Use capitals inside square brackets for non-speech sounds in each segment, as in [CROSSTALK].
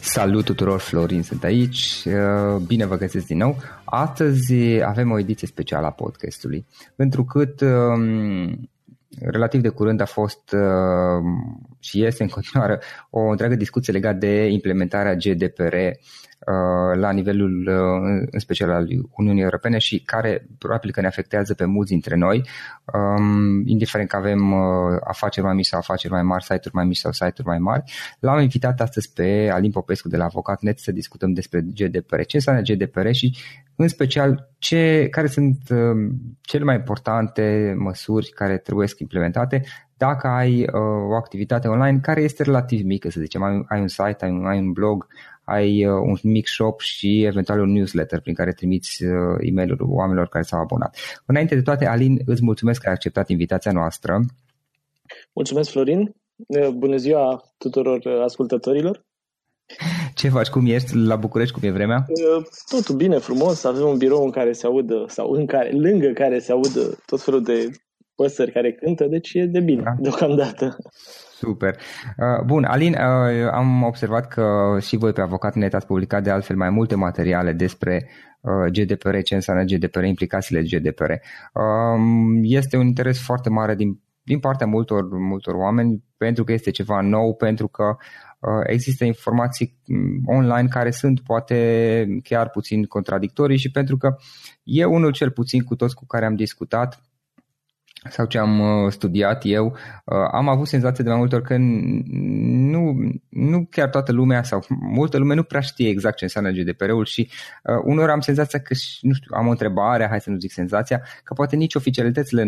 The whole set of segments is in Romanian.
Salut tuturor, Florin sunt aici, uh, bine vă găsesc din nou. Astăzi avem o ediție specială a podcastului, pentru cât um, relativ de curând a fost uh, și este în continuare o întreagă discuție legată de implementarea GDPR uh, la nivelul uh, în special al Uniunii Europene și care probabil că ne afectează pe mulți dintre noi, um, indiferent că avem uh, afaceri mai mici sau afaceri mai mari, site-uri mai mici sau site-uri mai mari. L-am invitat astăzi pe Alin Popescu de la Avocat.net să discutăm despre GDPR, ce înseamnă GDPR și în special ce, care sunt uh, cele mai importante măsuri care trebuie implementate dacă ai uh, o activitate online care este relativ mică, să zicem, ai, ai un site, ai un, ai un blog, ai uh, un mic shop și eventual un newsletter prin care trimiți uh, e mail oamenilor care s-au abonat. Înainte de toate, Alin, îți mulțumesc că ai acceptat invitația noastră. Mulțumesc, Florin. Bună ziua tuturor ascultătorilor. Ce faci? Cum ești? La București? Cum e vremea? Totul bine, frumos. Avem un birou în care se audă, sau în care, lângă care se audă tot felul de păsări care cântă, deci e de bine, Da. deocamdată. Super. Uh, bun, Alin, uh, am observat că și voi pe Avocat.net ați publicat de altfel mai multe materiale despre uh, GDPR, ce înseamnă GDPR, implicațiile GDPR. Um, este un interes foarte mare din, din partea multor, multor oameni pentru că este ceva nou, pentru că există informații mm, online care sunt poate chiar puțin contradictorii și pentru că eu unul cel puțin cu toți cu care am discutat sau ce am uh, studiat eu, uh, am avut senzația de mai multe ori că nu, nu chiar toată lumea sau multă lume nu prea știe exact ce înseamnă GDPR-ul și uh, uneori am senzația că, nu știu, am o întrebare, hai să nu zic senzația, că poate nici oficialitățile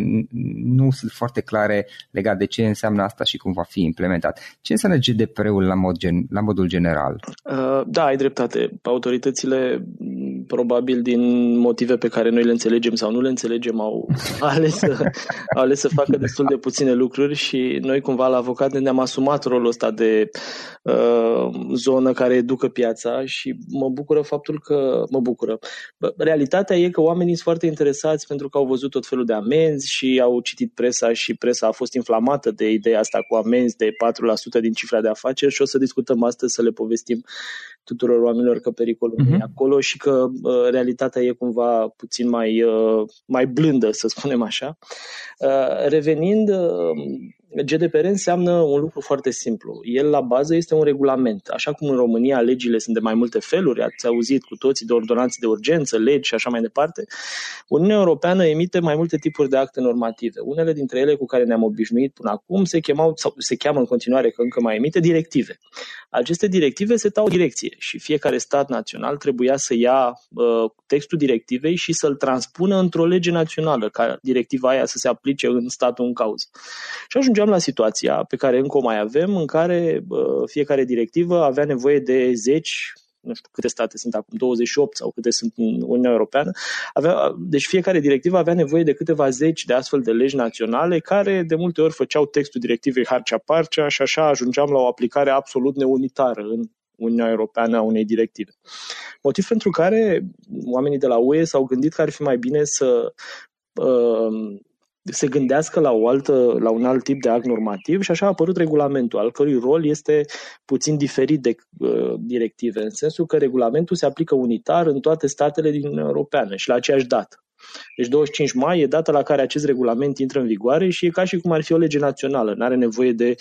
nu sunt foarte clare legat de ce înseamnă asta și cum va fi implementat. Ce înseamnă GDPR-ul la, mod gen, la modul general? Uh, da, ai dreptate. Autoritățile probabil din motive pe care noi le înțelegem sau nu le înțelegem, au [LAUGHS] ales să, au ales să facă destul de puține lucruri și noi cumva la avocat ne-am asumat rolul ăsta de uh, zonă care educă piața și mă bucură faptul că mă bucură. Realitatea e că oamenii sunt foarte interesați pentru că au văzut tot felul de amenzi și au citit presa și presa a fost inflamată de ideea asta cu amenzi de 4% din cifra de afaceri și o să discutăm astăzi să le povestim tuturor oamenilor că pericolul uh-huh. e mhm. acolo și că uh, realitatea e cumva puțin mai, uh, mai blândă, să spunem așa. Uh, revenind, uh, GDPR înseamnă un lucru foarte simplu. El, la bază, este un regulament. Așa cum în România legile sunt de mai multe feluri, ați auzit cu toții de ordonanțe de urgență, legi și așa mai departe, Uniunea Europeană emite mai multe tipuri de acte normative. Unele dintre ele cu care ne-am obișnuit până acum se, chemau, sau se cheamă în continuare, că încă mai emite, directive. Aceste directive se o direcție și fiecare stat național trebuia să ia uh, textul directivei și să-l transpună într-o lege națională, ca directiva aia să se aplice în statul în cauză. Și ajunge ajungeam la situația pe care încă o mai avem, în care uh, fiecare directivă avea nevoie de zeci, nu știu câte state sunt acum, 28 sau câte sunt în Uniunea Europeană. Avea, deci fiecare directivă avea nevoie de câteva zeci de astfel de legi naționale care de multe ori făceau textul directivei harcea-parcea și așa ajungeam la o aplicare absolut neunitară în Uniunea Europeană a unei directive. Motiv pentru care oamenii de la UE s-au gândit că ar fi mai bine să uh, se gândească la, o altă, la un alt tip de act normativ și așa a apărut regulamentul, al cărui rol este puțin diferit de uh, directive, în sensul că regulamentul se aplică unitar în toate statele din Europeană și la aceeași dată. Deci 25 mai e data la care acest regulament intră în vigoare și e ca și cum ar fi o lege națională, nu are nevoie de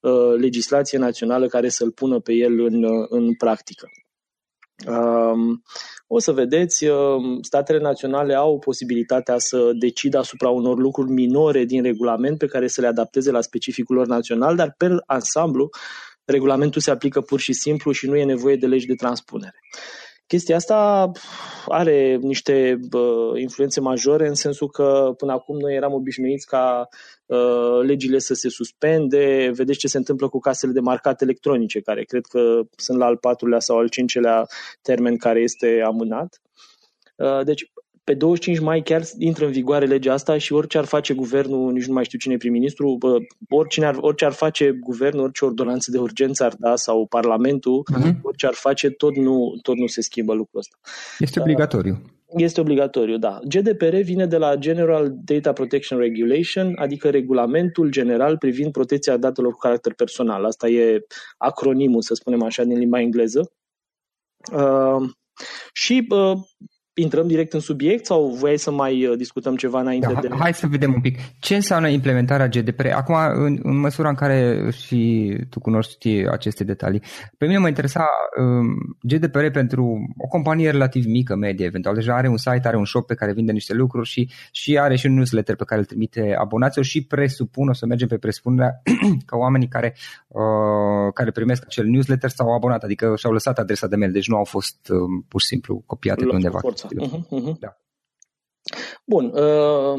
uh, legislație națională care să-l pună pe el în, uh, în practică. Um, o să vedeți, um, statele naționale au posibilitatea să decidă asupra unor lucruri minore din regulament pe care să le adapteze la specificul lor național, dar pe ansamblu regulamentul se aplică pur și simplu și nu e nevoie de legi de transpunere. Chestia asta are niște uh, influențe majore în sensul că până acum noi eram obișnuiți ca uh, legile să se suspende. Vedeți ce se întâmplă cu casele de marcat electronice, care cred că sunt la al patrulea sau al cincelea termen care este amânat. Uh, deci pe 25 mai chiar intră în vigoare legea asta și orice ar face guvernul, nici nu mai știu cine e prim-ministru, oricine ar, orice ar face guvernul, orice ordonanță de urgență ar da sau parlamentul, uh-huh. orice ar face, tot nu, tot nu se schimbă lucrul ăsta. Este obligatoriu. Este obligatoriu, da. GDPR vine de la General Data Protection Regulation, adică regulamentul general privind protecția datelor cu caracter personal. Asta e acronimul, să spunem așa, din limba engleză. Uh, și uh, intrăm direct în subiect sau voiai să mai uh, discutăm ceva înainte da, de... Hai să vedem un pic. Ce înseamnă implementarea GDPR? Acum, în, în măsura în care și tu cunoști aceste detalii, pe mine mă interesa um, GDPR pentru o companie relativ mică, medie, eventual. Deja are un site, are un shop pe care vinde niște lucruri și, și are și un newsletter pe care îl trimite abonaților și presupun, o să mergem pe presupunerea [CLEARS THROAT] că oamenii care, uh, care primesc acel newsletter s-au abonat, adică și-au lăsat adresa de mail, deci nu au fost uh, pur și simplu copiate pe undeva. Forța. Uh-huh, uh-huh. Da. Bun. Uh,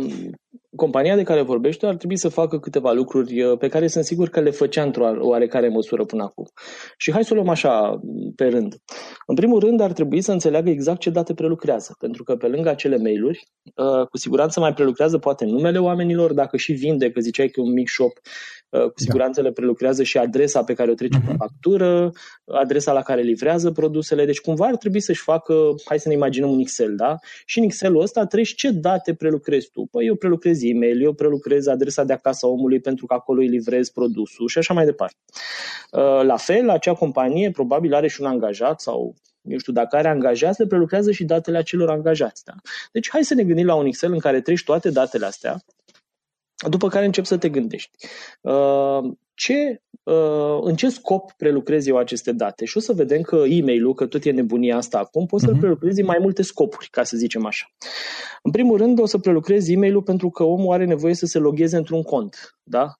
compania de care vorbește ar trebui să facă câteva lucruri uh, pe care sunt sigur că le făcea într-o oarecare măsură până acum. Și hai să o luăm așa pe rând. În primul rând ar trebui să înțeleagă exact ce date prelucrează, pentru că pe lângă acele mail-uri, uh, cu siguranță mai prelucrează poate numele oamenilor, dacă și vinde, că ziceai că e un mic shop Uh, cu siguranță da. le prelucrează și adresa pe care o trece uh-huh. pe mhm. factură, adresa la care livrează produsele. Deci cumva ar trebui să-și facă, hai să ne imaginăm un Excel, da? Și în Excel-ul ăsta treci ce date prelucrezi tu. Păi eu prelucrez prelucrez e-mail, eu prelucrez adresa de acasă a omului pentru că acolo îi livrez produsul și așa mai departe. Uh, la fel, acea companie probabil are și un angajat sau eu știu, dacă are angajați, le prelucrează și datele acelor angajați. Da? Deci hai să ne gândim la un Excel în care treci toate datele astea, după care încep să te gândești. Uh, ce, uh, în ce scop prelucrez eu aceste date? Și o să vedem că e-mail-ul, că tot e nebunia asta acum, poți să-l mhm. prelucrezi în mai multe scopuri, ca să zicem așa. În primul rând, o să prelucrez e-mail-ul pentru că omul are nevoie să se logheze într-un cont. Da?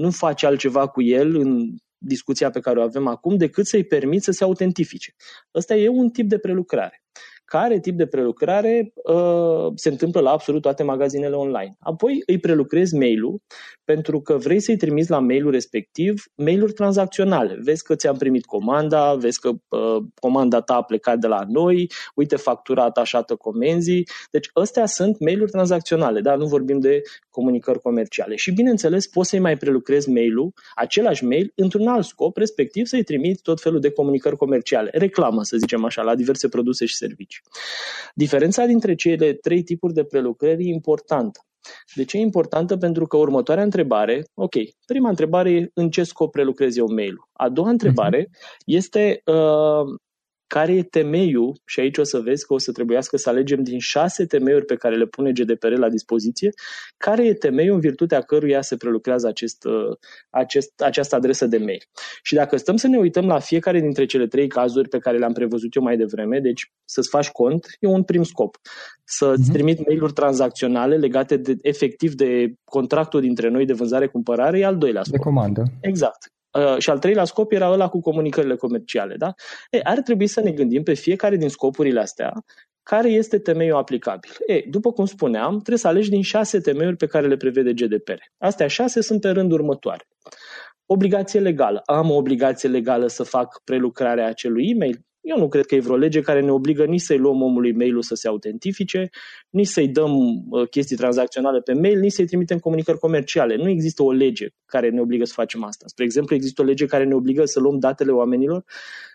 Nu face altceva cu el în discuția pe care o avem acum, decât să-i permit să se autentifice. Ăsta e un tip de prelucrare care tip de prelucrare uh, se întâmplă la absolut toate magazinele online. Apoi îi prelucrezi mail-ul pentru că vrei să-i trimiți la mail-ul respectiv mail-uri tranzacționale. Vezi că ți-am primit comanda, vezi că uh, comanda ta a plecat de la noi, uite factura atașată comenzii. Deci astea sunt mail-uri tranzacționale, dar nu vorbim de comunicări comerciale. Și bineînțeles poți să-i mai prelucrezi mail-ul, același mail, într-un alt scop, respectiv să-i trimiți tot felul de comunicări comerciale, reclamă, să zicem așa, la diverse produse și servicii. Diferența dintre cele trei tipuri de prelucrări e importantă. De ce e importantă? Pentru că următoarea întrebare, ok, prima întrebare e în ce scop prelucrez eu mail-ul. A doua întrebare uh-huh. este uh, care e temeiul, și aici o să vezi că o să trebuiască să alegem din șase temeiuri pe care le pune GDPR la dispoziție, care e temeiul în virtutea căruia se prelucrează acest, uh, acest, această adresă de mail. Și dacă stăm să ne uităm la fiecare dintre cele trei cazuri pe care le-am prevăzut eu mai devreme, deci să-ți faci cont, e un prim scop. Să-ți uh-huh. trimit mail-uri tranzacționale legate de, efectiv de contractul dintre noi de vânzare-cumpărare, e al doilea scop. De comandă. Exact. Uh, și al treilea scop era ăla cu comunicările comerciale. Da? E, ar trebui să ne gândim pe fiecare din scopurile astea care este temeiul aplicabil. E, după cum spuneam, trebuie să alegi din șase temeiuri pe care le prevede GDPR. Astea șase sunt pe rând următoare. Obligație legală. Am o obligație legală să fac prelucrarea acelui e-mail? Eu nu cred că e vreo lege care ne obligă nici să-i luăm omului mail-ul să se autentifice, nici să-i dăm uh, chestii tranzacționale pe mail, nici să-i trimitem comunicări comerciale. Nu există o lege care ne obligă să facem asta. Spre exemplu, există o lege care ne obligă să luăm datele oamenilor,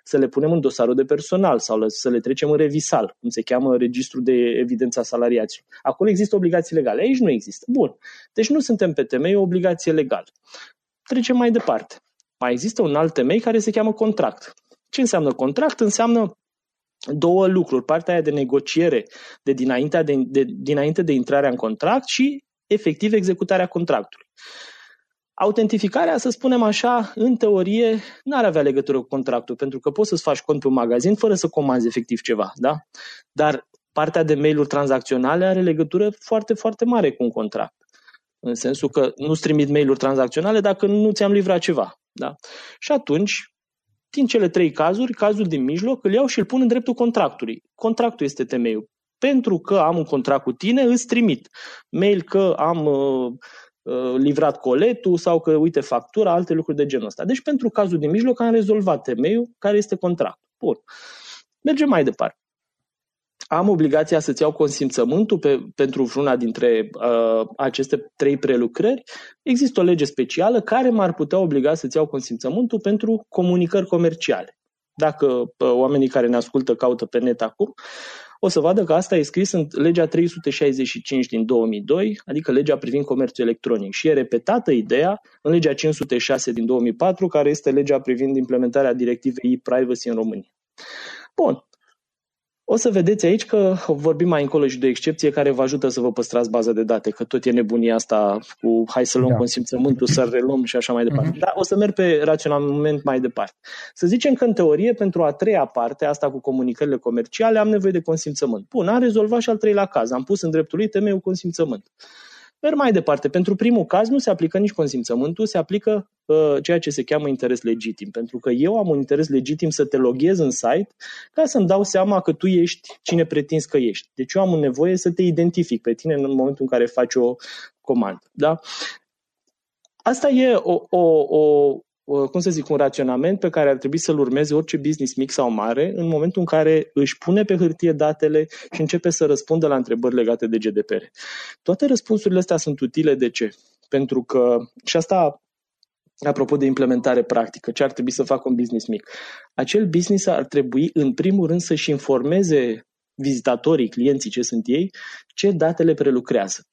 să le punem în dosarul de personal sau să le trecem în revisal, cum se cheamă registrul de evidență a salariaților. Acolo există obligații legale, aici nu există. Bun. Deci nu suntem pe temei o obligație legală. Trecem mai departe. Mai există un alt temei care se cheamă contract. Ce înseamnă contract? Înseamnă două lucruri. Partea aia de negociere de dinainte de, de, dinainte de intrarea în contract și efectiv executarea contractului. Autentificarea, să spunem așa, în teorie, nu ar avea legătură cu contractul, pentru că poți să-ți faci cont pe un magazin fără să comanzi efectiv ceva, da? Dar partea de mail-uri tranzacționale are legătură foarte, foarte mare cu un contract. În sensul că nu-ți trimit mail-uri tranzacționale dacă nu ți-am livrat ceva. Da? Și atunci din cele trei cazuri, cazul din mijloc, îl iau și îl pun în dreptul contractului. Contractul este temeiul. Pentru că am un contract cu tine, îți trimit mail că am uh, uh, livrat coletul sau că, uite, factura, alte lucruri de genul ăsta. Deci, pentru cazul din mijloc, am rezolvat temeiul care este contractul. Bun. Mergem mai departe am obligația să-ți iau consimțământul pe, pentru vreuna dintre uh, aceste trei prelucrări, există o lege specială care m-ar putea obliga să-ți iau consimțământul pentru comunicări comerciale. Dacă uh, oamenii care ne ascultă caută pe net acum, o să vadă că asta e scris în legea 365 din 2002, adică legea privind comerțul electronic. Și e repetată ideea în legea 506 din 2004, care este legea privind implementarea directivei e-privacy în România. Bun, o să vedeți aici că vorbim mai încolo și de excepție care vă ajută să vă păstrați baza de date, că tot e nebunia asta cu hai să luăm da. consimțământul, să reluăm și așa mai departe. Uh-huh. Dar o să merg pe raționament mai departe. Să zicem că în teorie, pentru a treia parte, asta cu comunicările comerciale, am nevoie de consimțământ. Bun, am rezolvat și al treilea caz. Am pus în dreptul lui temeiul consimțământ. Merg mai departe. Pentru primul caz nu se aplică nici consimțământul, se aplică uh, ceea ce se cheamă interes legitim. Pentru că eu am un interes legitim să te loghez în site ca să-mi dau seama că tu ești cine pretinzi că ești. Deci eu am nevoie să te identific pe tine în momentul în care faci o comandă. Da? Asta e o, o, o, cum să zic, un raționament pe care ar trebui să-l urmeze orice business mic sau mare în momentul în care își pune pe hârtie datele și începe să răspundă la întrebări legate de GDPR. Toate răspunsurile astea sunt utile de ce? Pentru că, și asta apropo de implementare practică, ce ar trebui să facă un business mic? Acel business ar trebui, în primul rând, să-și informeze vizitatorii, clienții, ce sunt ei, ce date le prelucrează.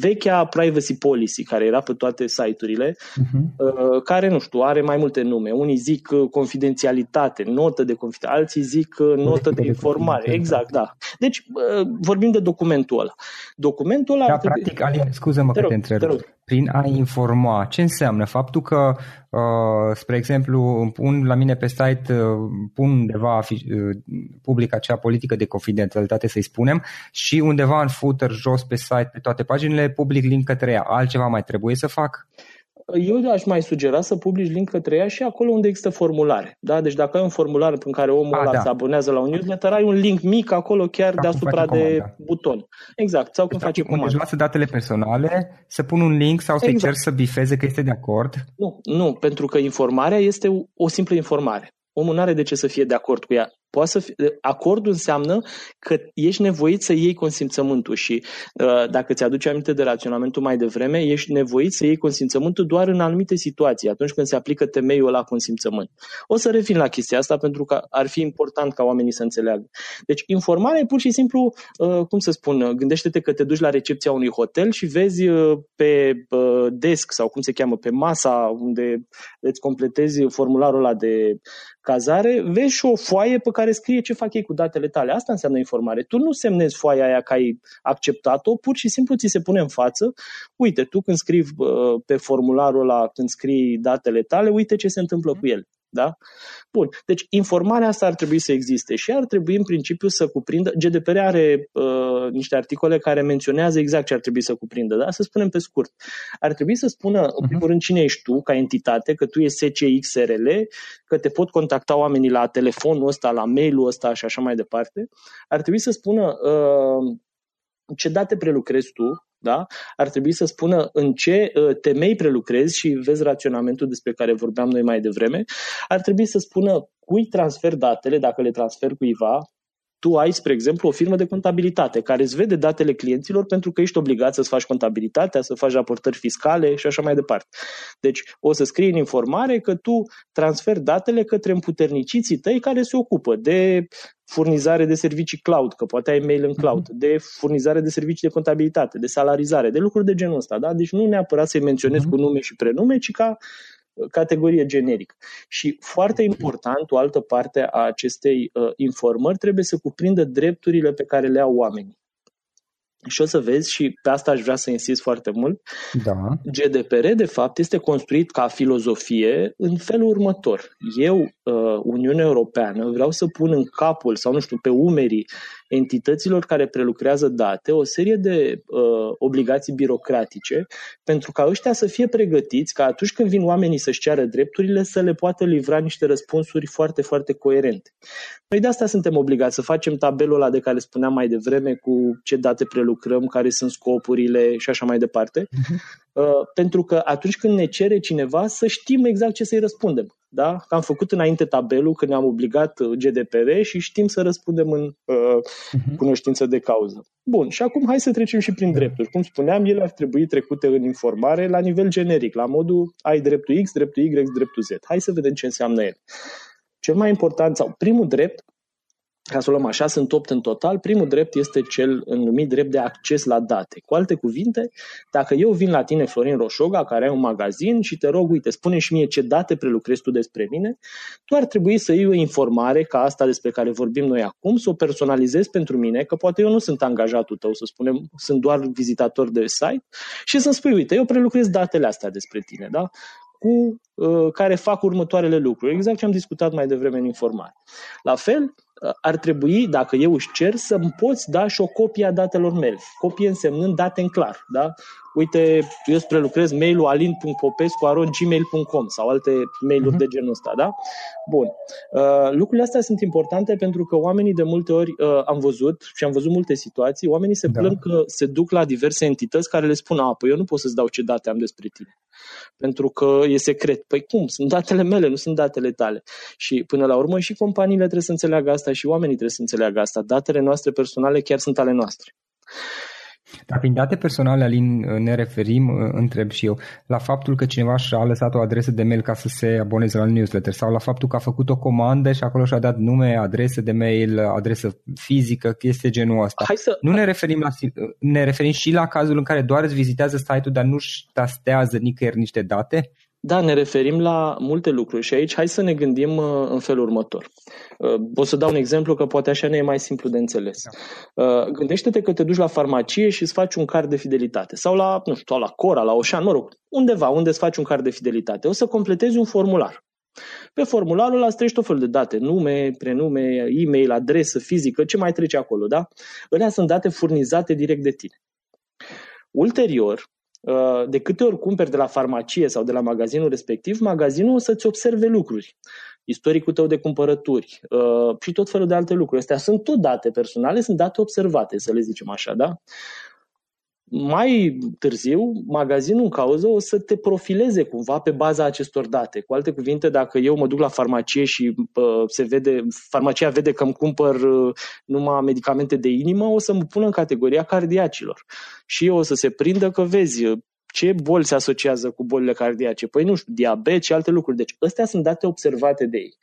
Vechea privacy policy care era pe toate site-urile, uh-huh. care, nu știu, are mai multe nume. Unii zic uh, confidențialitate, notă de confidențialitate, alții zic uh, notă de, de informare. Exact, da. Deci uh, vorbim de documentul ăla. Documentul ăla... Da, practic, Alin, scuză-mă că te întrerup prin a informa. Ce înseamnă? Faptul că, uh, spre exemplu, pun la mine pe site, uh, pun undeva uh, public acea politică de confidențialitate, să-i spunem, și undeva în footer, jos pe site, pe toate paginile, public link către ea. Altceva mai trebuie să fac? eu aș mai sugera să publici link către ea și acolo unde există formulare. Da? Deci dacă ai un formular în care omul A, ăla da. se abonează la un newsletter, ai un link mic acolo chiar Ca deasupra de comanda. buton. Exact. Sau când deci face comandă. Unde lasă datele personale, să pun un link sau să-i exact. cer să bifeze că este de acord? Nu, nu, pentru că informarea este o simplă informare. Omul nu are de ce să fie de acord cu ea. Poate să fie, acordul înseamnă că ești nevoit să iei consimțământul și uh, dacă ți-aduce aminte de raționamentul mai devreme, ești nevoit să iei consimțământul doar în anumite situații, atunci când se aplică temeiul la consimțământ. O să revin la chestia asta pentru că ar fi important ca oamenii să înțeleagă. Deci informarea e pur și simplu, uh, cum să spun, gândește-te că te duci la recepția unui hotel și vezi uh, pe desk sau cum se cheamă, pe masa unde îți completezi formularul ăla de cazare, vezi și o foaie pe care scrie ce fac ei cu datele tale. Asta înseamnă informare. Tu nu semnezi foaia aia că ai acceptat-o, pur și simplu ți se pune în față. Uite, tu când scrii pe formularul ăla, când scrii datele tale, uite ce se întâmplă cu el. Da? Bun. Deci informarea asta ar trebui să existe și ar trebui în principiu să cuprindă. GDPR are uh, niște articole care menționează exact ce ar trebui să cuprindă, da? Să spunem pe scurt. Ar trebui să spună, în mhm. primul rând, cine ești tu ca entitate, că tu ești SCXRL, că te pot contacta oamenii la telefonul ăsta, la mail-ul ăsta și așa mai departe. Ar trebui să spună uh, ce date prelucrezi tu, da? ar trebui să spună în ce uh, temei prelucrezi și vezi raționamentul despre care vorbeam noi mai devreme, ar trebui să spună cui transfer datele, dacă le transfer cuiva, tu ai, spre exemplu, o firmă de contabilitate care îți vede datele clienților pentru că ești obligat să-ți faci contabilitatea, să faci raportări fiscale și așa mai departe. Deci o să scrii în informare că tu transferi datele către împuterniciții tăi care se ocupă de furnizare de servicii cloud, că poate ai mail în cloud, mhm. de furnizare de servicii de contabilitate, de salarizare, de lucruri de genul ăsta. Da? Deci nu neapărat să-i menționezi uh-huh. cu nume și prenume, ci ca categorie generică. Și foarte important, o altă parte a acestei uh, informări trebuie să cuprindă drepturile pe care le au oamenii. Și o să vezi, și pe asta aș vrea să insist foarte mult, da. GDPR, de fapt, este construit ca filozofie în felul următor. Eu, uh, Uniunea Europeană, vreau să pun în capul sau, nu știu, pe umerii entităților care prelucrează date o serie de uh, obligații birocratice pentru ca ăștia să fie pregătiți ca atunci când vin oamenii să-și ceară drepturile să le poată livra niște răspunsuri foarte, foarte coerente. Noi de asta suntem obligați să facem tabelul ăla de care spuneam mai devreme cu ce date prelucrăm, care sunt scopurile și așa mai departe. Uh-huh. Uh, pentru că atunci când ne cere cineva să știm exact ce să-i răspundem. Da? Că am făcut înainte tabelul când ne-am obligat uh, GDPR și știm să răspundem în uh, uh-huh. cunoștință de cauză. Bun, și acum hai să trecem și prin drepturi. Cum spuneam, ele ar trebui trecute în informare la nivel generic, la modul ai dreptul X, dreptul Y, dreptul Z. Hai să vedem ce înseamnă el. Cel mai important, sau primul drept, ca să o luăm așa, sunt opt în total. Primul drept este cel numit drept de acces la date. Cu alte cuvinte, dacă eu vin la tine, Florin Roșoga, care ai un magazin și te rog, uite, spune și mie ce date prelucrezi tu despre mine, tu ar trebui să iei o informare ca asta despre care vorbim noi acum, să o personalizezi pentru mine, că poate eu nu sunt angajatul tău, să spunem, sunt doar vizitator de site și să-mi spui, uite, eu prelucrez datele astea despre tine, da? cu uh, care fac următoarele lucruri. Exact ce am discutat mai devreme în informare. La fel, ar trebui, dacă eu își cer, să-mi poți da și o copie a datelor mele. Copie însemnând date în clar. Da? Uite, eu spre lucrez mail-ul alin.popescu.gmail.com sau alte mail-uri uh-huh. de genul ăsta. Da? Bun. Uh, lucrurile astea sunt importante pentru că oamenii de multe ori uh, am văzut și am văzut multe situații, oamenii se da. plâng că se duc la diverse entități care le spun, a, păi eu nu pot să-ți dau ce date am despre tine pentru că e secret. Păi cum? Sunt datele mele, nu sunt datele tale. Și până la urmă și companiile trebuie să înțeleagă asta și oamenii trebuie să înțeleagă asta. Datele noastre personale chiar sunt ale noastre. Dar prin date personale, Alin, ne referim, întreb și eu, la faptul că cineva și-a lăsat o adresă de mail ca să se aboneze la newsletter sau la faptul că a făcut o comandă și acolo și-a dat nume, adresă de mail, adresă fizică, chestie genul ăsta. Hai să... Nu ne referim, la, ne referim și la cazul în care doar îți vizitează site-ul, dar nu-și tastează nicăieri niște date? Da, ne referim la multe lucruri și aici hai să ne gândim uh, în felul următor. Uh, o să dau un exemplu că poate așa ne e mai simplu de înțeles. Da. Uh, gândește-te că te duci la farmacie și îți faci un card de fidelitate sau la, nu știu, la Cora, la Oșan, mă rog, undeva unde îți faci un card de fidelitate. O să completezi un formular. Pe formularul ăla treci tot felul de date, nume, prenume, e-mail, adresă fizică, ce mai trece acolo, da? Alea sunt date furnizate direct de tine. Ulterior, Uh, de câte ori cumperi de la farmacie sau de la magazinul respectiv, magazinul o să-ți observe lucruri. Istoricul tău de cumpărături uh, și tot felul de alte lucruri. Astea sunt tot date personale, sunt date observate, să le zicem așa, da? Mai târziu, magazinul în cauză o să te profileze cumva pe baza acestor date. Cu alte cuvinte, dacă eu mă duc la farmacie și uh, se vede, farmacia vede că îmi cumpăr uh, numai medicamente de inimă, o să mă pună în categoria cardiacilor. Și o să se prindă că vezi, ce boli se asociază cu bolile cardiace? Păi nu știu, diabet și alte lucruri. Deci astea sunt date observate de ei.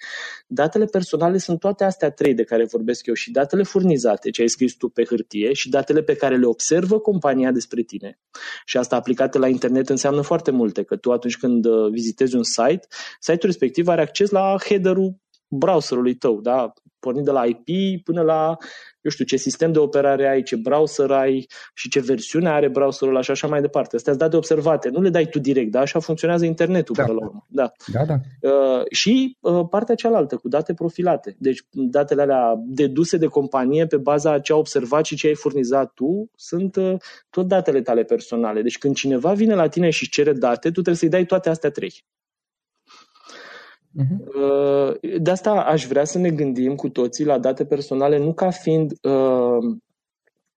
Datele personale sunt toate astea trei de care vorbesc eu și datele furnizate, ce ai scris tu pe hârtie și datele pe care le observă compania despre tine. Și asta aplicate la internet înseamnă foarte multe, că tu atunci când uh, vizitezi un site, site-ul respectiv are acces la header-ul browserului tău, da? Pornind de la IP până la eu știu, ce sistem de operare ai, ce browser ai și ce versiune are browserul ăla și așa mai departe. Astea sunt date observate, nu le dai tu direct, da? Așa funcționează internetul da. până la urmă. Da, da. da. Uh, și uh, partea cealaltă, cu date profilate. Deci datele alea deduse de companie pe baza ce a observat și ce ai furnizat tu, sunt uh, tot datele tale personale. Deci când cineva vine la tine și cere date, tu trebuie să-i dai toate astea trei. Uh-huh. De asta aș vrea să ne gândim cu toții la date personale nu ca fiind uh,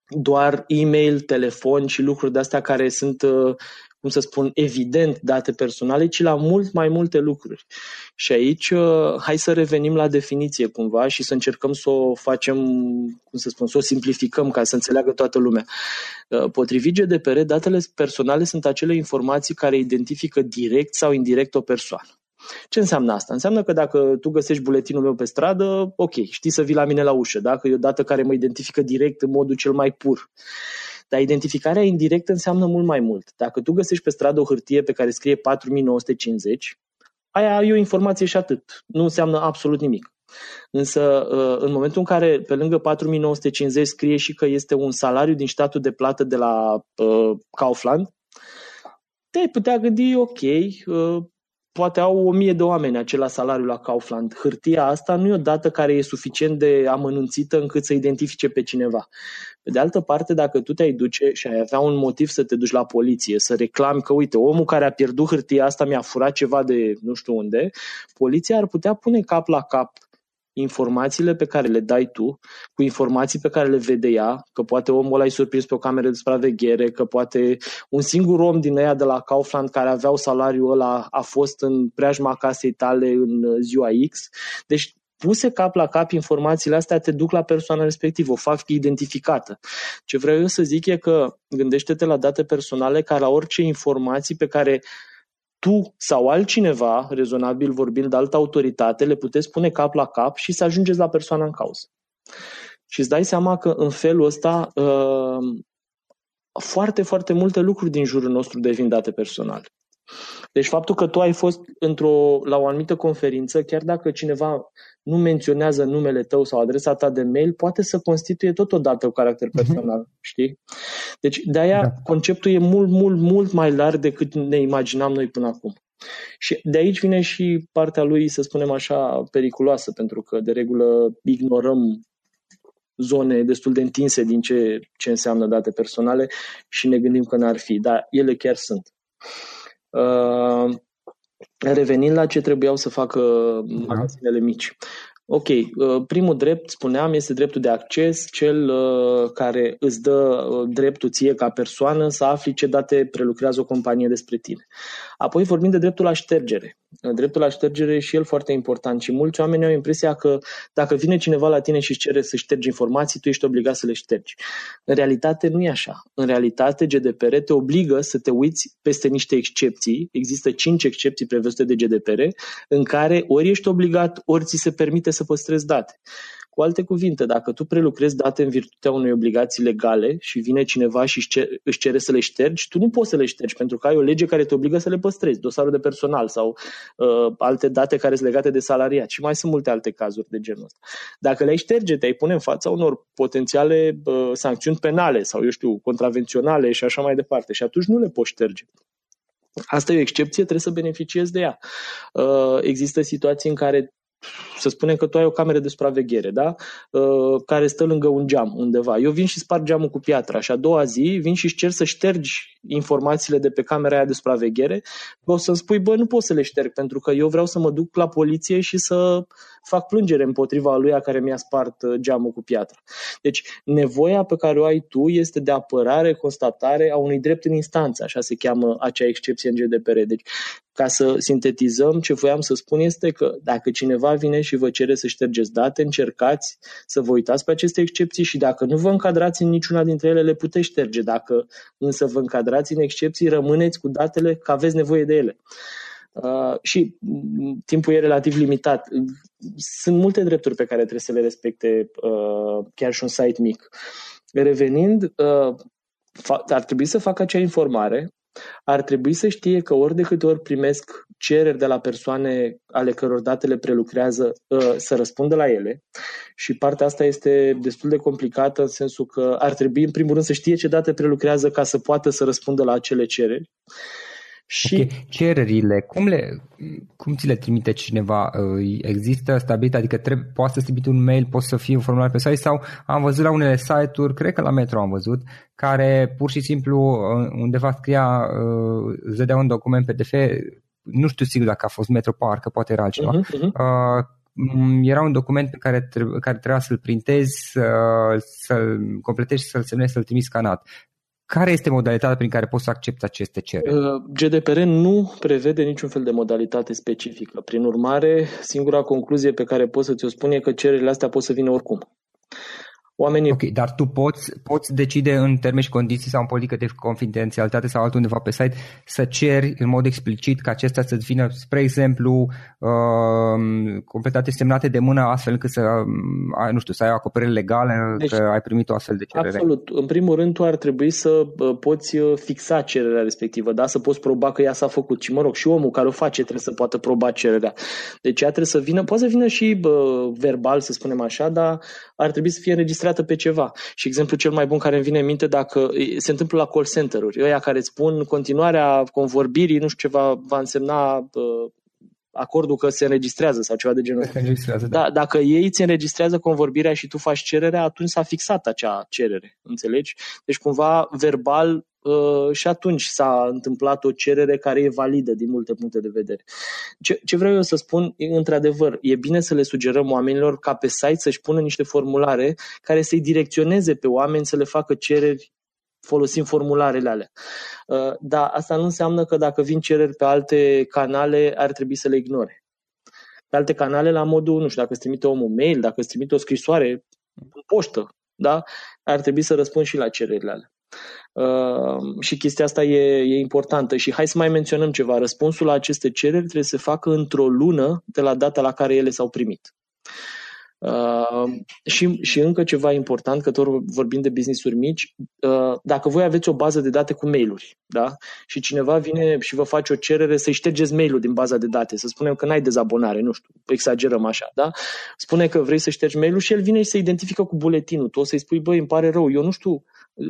doar e-mail, telefon și lucruri de astea care sunt, uh, cum să spun, evident date personale, ci la mult mai multe lucruri. Și aici uh, hai să revenim la definiție cumva și să încercăm să o facem, cum să spun, să o simplificăm ca să înțeleagă toată lumea. Uh, potrivit GDPR, datele personale sunt acele informații care identifică direct sau indirect o persoană. Ce înseamnă asta? Înseamnă că dacă tu găsești buletinul meu pe stradă, ok, știi să vii la mine la ușă, da? că e o dată care mă identifică direct în modul cel mai pur. Dar identificarea indirectă înseamnă mult mai mult. Dacă tu găsești pe stradă o hârtie pe care scrie 4950, aia e o informație și atât. Nu înseamnă absolut nimic. Însă, uh, în momentul în care pe lângă 4950 scrie și că este un salariu din statul de plată de la uh, Kaufland, te-ai putea gândi, ok, uh, poate au o mie de oameni acela salariu la Kaufland. Hârtia asta nu e o dată care e suficient de amănunțită încât să identifice pe cineva. Pe de altă parte, dacă tu te-ai duce și ai avea un motiv să te duci la poliție, să reclami că, uite, omul care a pierdut hârtia asta mi-a furat ceva de nu știu unde, poliția ar putea pune cap la cap informațiile pe care le dai tu, cu informații pe care le vede ea, că poate omul ăla e surprins pe o cameră de supraveghere, că poate un singur om din ea de la Kaufland care aveau salariul ăla a fost în preajma casei tale în ziua X. Deci puse cap la cap informațiile astea te duc la persoana respectivă, o fac identificată. Ce vreau eu să zic e că gândește-te la date personale ca la orice informații pe care tu sau altcineva, rezonabil vorbind de altă autoritate, le puteți pune cap la cap și să ajungeți la persoana în cauză. Și îți dai seama că în felul ăsta uh, foarte, foarte multe lucruri din jurul nostru devin date personale. Deci faptul că tu ai fost într-o, la o anumită conferință, chiar dacă cineva nu menționează numele tău sau adresa ta de mail, poate să constituie totodată un caracter mhm. personal, uh-huh. știi? Deci de-aia da. conceptul e mult, mult, mult mai larg decât ne imaginam noi până acum. Și de aici vine și partea lui, să spunem așa, periculoasă, pentru că de regulă ignorăm zone destul de întinse din ce, ce înseamnă date personale și ne gândim că n-ar fi, dar ele chiar sunt. Uh, revenind la ce trebuiau să facă magazinele mici. Ok, uh, primul drept, spuneam, este dreptul de acces, cel uh, care îți dă dreptul ție ca persoană să afli ce date prelucrează o companie despre tine. Apoi vorbim de dreptul la ștergere. Dreptul la ștergere e și el foarte important și mulți oameni au impresia că dacă vine cineva la tine și își cere să ștergi informații, tu ești obligat să le ștergi. În realitate nu e așa. În realitate GDPR te obligă să te uiți peste niște excepții. Există cinci excepții prevăzute de GDPR în care ori ești obligat, ori ți se permite să păstrezi date. Cu alte cuvinte, dacă tu prelucrezi date în virtutea unei obligații legale și vine cineva și își cere să le ștergi, tu nu poți să le ștergi pentru că ai o lege care te obligă să le păstrezi, dosarul de personal sau uh, alte date care sunt legate de salariat și mai sunt multe alte cazuri de genul ăsta. Dacă le-ai șterge, te-ai pune în fața unor potențiale uh, sancțiuni penale sau, eu știu, contravenționale și așa mai departe și atunci nu le poți șterge. Asta e o excepție, trebuie să beneficiezi de ea. Uh, există situații în care să spunem că tu ai o cameră de supraveghere, da? Uh, care stă lângă un geam undeva. Eu vin și sparg geamul cu piatra și a doua zi vin și cer să ștergi informațiile de pe camera aia de supraveghere. O să-mi spui, bă, nu pot să le șterg pentru că eu vreau să mă duc la poliție și să fac plângere împotriva lui care mi-a spart uh, geamul cu piatra. Deci, nevoia pe care o ai tu este de apărare, constatare a unui drept în instanță, așa se cheamă acea excepție în GDPR. Deci, ca să sintetizăm, ce voiam să spun este că dacă cineva vine și vă cere să ștergeți date, încercați să vă uitați pe aceste excepții și dacă nu vă încadrați în niciuna dintre ele, le puteți șterge. Dacă însă vă încadrați în excepții, rămâneți cu datele că aveți nevoie de ele. Uh, și mm, timpul e relativ limitat. Sunt multe drepturi pe care trebuie să le respecte uh, chiar și un site mic. Revenind, uh, ar trebui să facă acea informare, ar trebui să știe că ori de câte ori primesc cereri de la persoane ale căror date le prelucrează uh, să răspundă la ele. Și partea asta este destul de complicată în sensul că ar trebui în primul rând să știe ce date prelucrează ca să poată să răspundă la acele cereri și okay. cererile, cum, le, cum ți le trimite cineva? Există stabilit, adică trebuie, poate să trimite un mail, poate să fie un formular pe site sau am văzut la unele site-uri, cred că la Metro am văzut, care pur și simplu undeva scria, îți dădea un document PDF, nu știu sigur dacă a fost Metro Park, poate era altceva, uh-huh, uh-huh. Uh, era un document pe care, trebuie, care trebuia să-l printezi, să, să-l completezi și să-l semnezi, să-l trimiți scanat. Care este modalitatea prin care poți să accepti aceste cereri? Uh, GDPR nu prevede niciun fel de modalitate specifică. Prin urmare, singura concluzie pe care pot să ți-o spun e că cererile astea pot să vină oricum. Oamenii... Ok, dar tu poți, poți decide în termeni și condiții sau în politică de confidențialitate sau altundeva pe site să ceri în mod explicit ca acestea să vină, spre exemplu, uh, completate semnate de mână astfel încât să, uh, nu știu, să ai o acoperire legală deci, că ai primit o astfel de cerere. Absolut. În primul rând, tu ar trebui să uh, poți uh, fixa cererea respectivă, da? să poți proba că ea s-a făcut. Și mă rog, și omul care o face trebuie să poată proba cererea. Deci ea trebuie să vină, poate să vină și bă, verbal, să spunem așa, dar ar trebui să fie înregistrat înregistrată pe ceva. Și exemplu cel mai bun care îmi vine în minte dacă se întâmplă la call center-uri, ăia care îți spun continuarea convorbirii, nu știu ce va, va însemna uh, acordul că se înregistrează sau ceva de genul ăsta. Da. da. Dacă ei îți înregistrează convorbirea și tu faci cererea, atunci s-a fixat acea cerere, înțelegi? Deci cumva verbal Uh, și atunci s-a întâmplat o cerere care e validă din multe puncte de vedere. Ce, ce vreau eu să spun, într-adevăr, e bine să le sugerăm oamenilor ca pe site să-și pună niște formulare care să-i direcționeze pe oameni să le facă cereri folosind formularele alea. Uh, dar asta nu înseamnă că dacă vin cereri pe alte canale, ar trebui să le ignore. Pe alte canale, la modul, nu știu, dacă îți trimite omul mail, dacă îți trimite o scrisoare în poștă, da? ar trebui să răspund și la cererile alea. Uh, și chestia asta e, e importantă. Și hai să mai menționăm ceva. Răspunsul la aceste cereri trebuie să se facă într-o lună de la data la care ele s-au primit. Uh, și, și încă ceva important, că tot vorbim de business-uri mici, uh, dacă voi aveți o bază de date cu mail-uri da? și cineva vine și vă face o cerere să-i ștergeți mail-ul din baza de date, să spunem că n-ai dezabonare, nu știu, exagerăm așa, da? spune că vrei să ștergi mail-ul și el vine și se identifică cu buletinul. Tu o să-i spui, băi, îmi pare rău, eu nu știu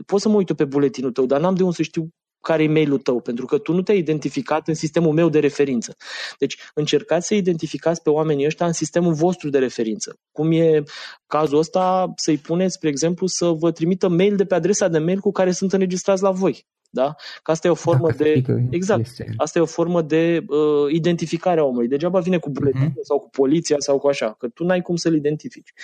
pot să mă uit pe buletinul tău, dar n-am de unde să știu care e mail-ul tău, pentru că tu nu te-ai identificat în sistemul meu de referință. Deci încercați să identificați pe oamenii ăștia în sistemul vostru de referință. Cum e cazul ăsta, să-i puneți, spre exemplu, să vă trimită mail de pe adresa de mail cu care sunt înregistrați la voi. Da? Că asta e o formă Dacă de. știi că Exact. este- Asta e o formă de uh, identificare a omului. Degeaba vine cu buletinul Mhm. sau cu poliția sau cu așa, că tu n-ai cum să-l identifici. Uh,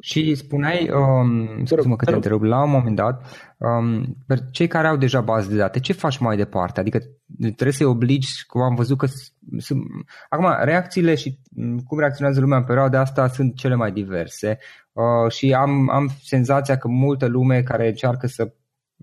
Și spuneai, um, scuze-mă că te te rog. întreb, la un moment dat, um, per cei care au deja bază de date, ce faci mai departe? Adică trebuie să-i obligi, cum am văzut că s- sunt... Acum, reacțiile și m, cum reacționează lumea în perioada asta sunt cele mai diverse uh, și am, am senzația că multă lume care încearcă să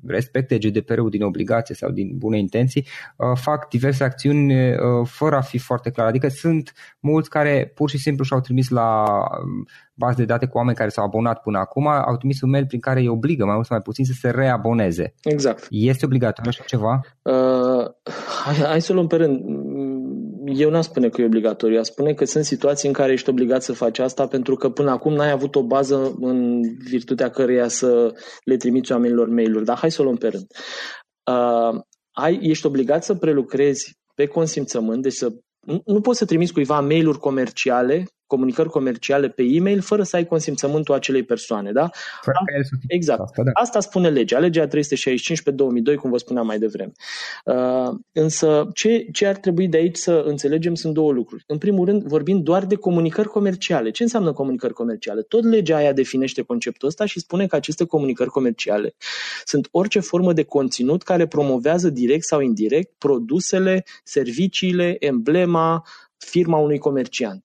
respecte GDPR-ul din obligație sau din bune intenții, uh, fac diverse acțiuni uh, fără a fi foarte clar. Adică sunt mulți care pur și simplu și-au trimis la um, bază de date cu oameni care s-au abonat până acum, au trimis un mail prin care îi obligă mai mult sau mai puțin să se reaboneze. exact. Este obligatoriu așa ceva? Uh, hai, hai să o luăm pe rând. Mm, Eu n-aș spune că e obligatoriu, aș spune că sunt situații în care ești obligat să faci asta pentru că până acum n-ai avut o bază în virtutea căreia să le trimiți oamenilor mail-uri. Dar hai să o luăm pe rând. Uh, ai, ești obligat să prelucrezi pe consimțământ, deci să nu, nu poți să trimiți cuiva mail-uri comerciale, comunicări comerciale pe e-mail fără să ai consimțământul acelei persoane, da? Fără ca el să fie Exact. Asta, da. Asta spune legea, legea 365 pe 2002, cum vă spuneam mai devreme. Uh, însă, ce, ce ar trebui de aici să înțelegem sunt două lucruri. În primul rând, vorbim doar de comunicări comerciale. Ce înseamnă comunicări comerciale? Tot legea aia definește conceptul ăsta și spune că aceste comunicări comerciale sunt orice formă de conținut care promovează direct sau indirect produsele, serviciile, emblema, firma unui comerciant.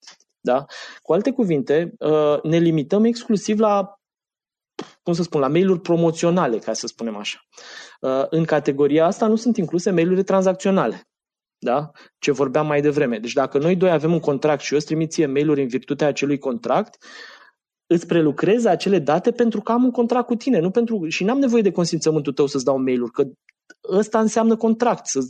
Da? Cu alte cuvinte, uh, ne limităm exclusiv la cum să spun, la mail-uri promoționale, ca să spunem așa. Uh, În categoria asta nu sunt incluse mail-urile tranzacționale. Da? Ce vorbeam mai devreme. Deci dacă noi doi avem un contract și eu îți trimit ție mail-uri în virtutea acelui contract, îți prelucrez acele date pentru că am un contract cu tine, nu pentru și n-am nevoie de consimțământul tău să-ți dau mail-uri, că ăsta înseamnă contract, să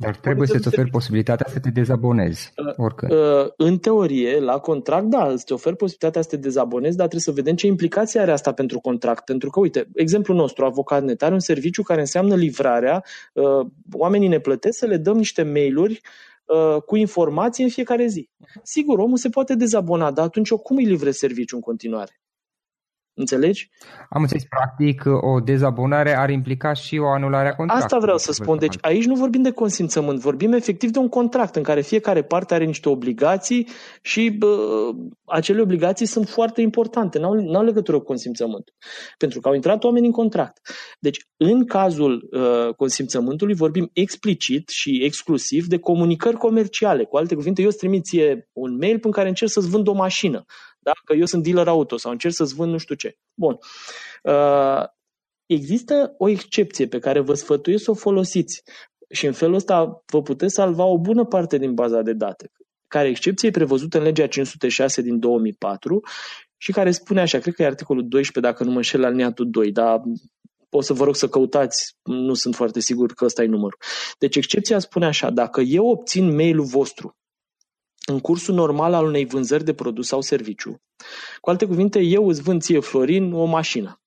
Dar trebuie să-ți oferi posibilitatea să te dezabonezi. Oricând. Uh, În teorie, la contract, da, îți ofer posibilitatea să te dezabonezi, dar trebuie să vedem ce implicație are asta pentru contract. Pentru că, uite, exemplul nostru, avocat net, are un serviciu care înseamnă livrarea, uh, oamenii ne plătesc să le dăm niște mail-uri uh, cu informații în fiecare zi. Sigur, omul se poate dezabona, dar atunci eu cum îi livrez serviciu în continuare? Înțelegi? Am înțeles, practic, o dezabonare ar implica și o anulare a contractului. Asta vreau să spun. Deci aici nu vorbim de consimțământ, vorbim efectiv de un contract în care fiecare parte are niște obligații și bă, acele obligații sunt foarte importante, n-au, n-au legătură cu consimțământul. Pentru că au intrat oameni în contract. Deci, în cazul uh, consimțământului, vorbim explicit și exclusiv de comunicări comerciale. Cu alte cuvinte, eu îți trimit ție un mail prin care încerc să-ți vând o mașină. Da? Că eu sunt dealer auto sau încerc să-ți vând nu știu ce. Bun. Uh, există o excepție pe care vă sfătuiesc să o folosiți și în felul ăsta vă puteți salva o bună parte din baza de date, care excepție e prevăzută în legea 506 din 2004 și care spune așa, cred că e articolul 12 dacă nu mă înșel aliniatul 2, dar o să vă rog să căutați, nu sunt foarte sigur că ăsta e numărul. Deci excepția spune așa, dacă eu obțin mail-ul vostru în cursul normal al unei vânzări de produs sau serviciu, cu alte cuvinte, eu îți vând ție, Florin, o mașină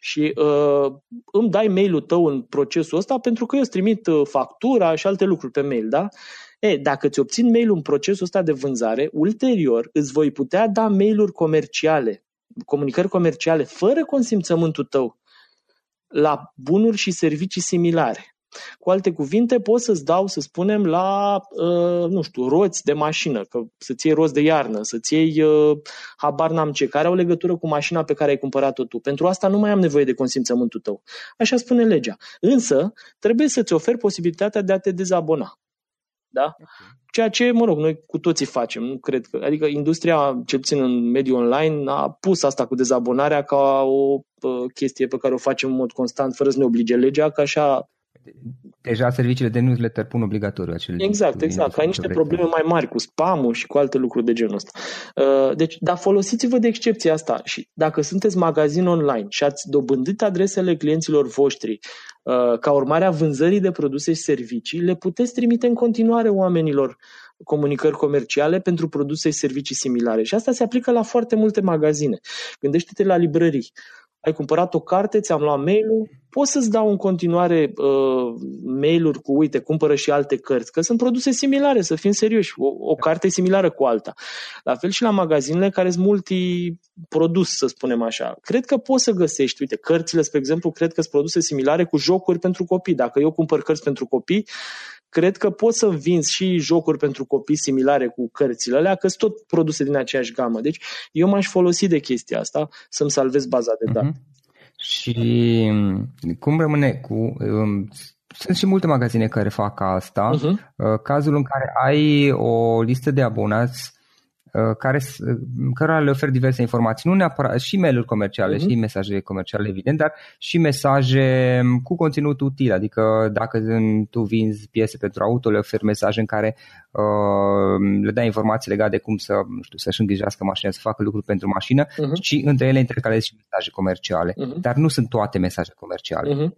și uh, îmi dai mail-ul tău în procesul ăsta pentru că eu îți trimit uh, factura și alte lucruri pe mail, da? E, dacă îți obțin mail-ul în procesul ăsta de vânzare, ulterior îți voi putea da mail-uri comerciale, comunicări comerciale, fără consimțământul tău, la bunuri și servicii similare. Cu alte cuvinte, pot să-ți dau, să spunem, la, uh, nu știu, roți de mașină, că să-ți iei roți de iarnă, să-ți iei, uh, habar n-am ce, care au legătură cu mașina pe care ai cumpărat-o tu. Pentru asta nu mai am nevoie de consimțământul tău. Așa spune legea. Însă, trebuie să-ți oferi posibilitatea de a te dezabona. Da? Ceea ce, mă rog, noi cu toții facem. Nu cred că, adică industria, cel puțin în mediul online, a pus asta cu dezabonarea ca o uh, chestie pe care o facem în mod constant, fără să ne oblige legea, că așa Deja serviciile de newsletter pun obligatoriu acele Exact, exact. Că ai niște probleme mai mari cu spam și cu alte lucruri de genul ăsta. Uh, deci, dar folosiți-vă de excepția asta și dacă sunteți magazin online și ați dobândit adresele clienților voștri uh, ca urmare a vânzării de produse și servicii, le puteți trimite în continuare oamenilor comunicări comerciale pentru produse și servicii similare. Și asta se aplică la foarte multe magazine. Gândește-te la librării. Ai cumpărat o carte, ți-am luat mail-ul, pot să-ți dau în continuare uh, mail-uri cu, uite, cumpără și alte cărți, că sunt produse similare, să fim serioși, o, o carte e similară cu alta. La fel și la magazinele care sunt multi-produs, să spunem așa. Cred că poți să găsești, uite, cărțile, spre exemplu, cred că sunt produse similare cu jocuri pentru copii. Dacă eu cumpăr cărți pentru copii, cred că poți să vinzi și jocuri pentru copii similare cu cărțile alea, că sunt tot produse din aceeași gamă. Deci eu m-aș folosi de chestia asta să-mi salvez baza de date. Uh-huh. Și mm, cum rămâne cu... Um, sunt și multe magazine care fac asta. Uh-huh. Cazul în care ai o listă de abonați Uh, care, uh, cărora le ofer diverse informații, nu neapărat și mail-uri comerciale, uh-huh. și mesaje comerciale, evident, dar și mesaje um, cu conținut util, adică dacă tu vinzi piese pentru auto, le oferi mesaje în care uh, le dai informații legate de cum să, nu știu, să-și îngrijească mașina, să facă lucruri pentru mașină uh-huh. și între ele intercalezi și mesaje comerciale, uh-huh. dar nu sunt toate mesaje comerciale. Uh-huh.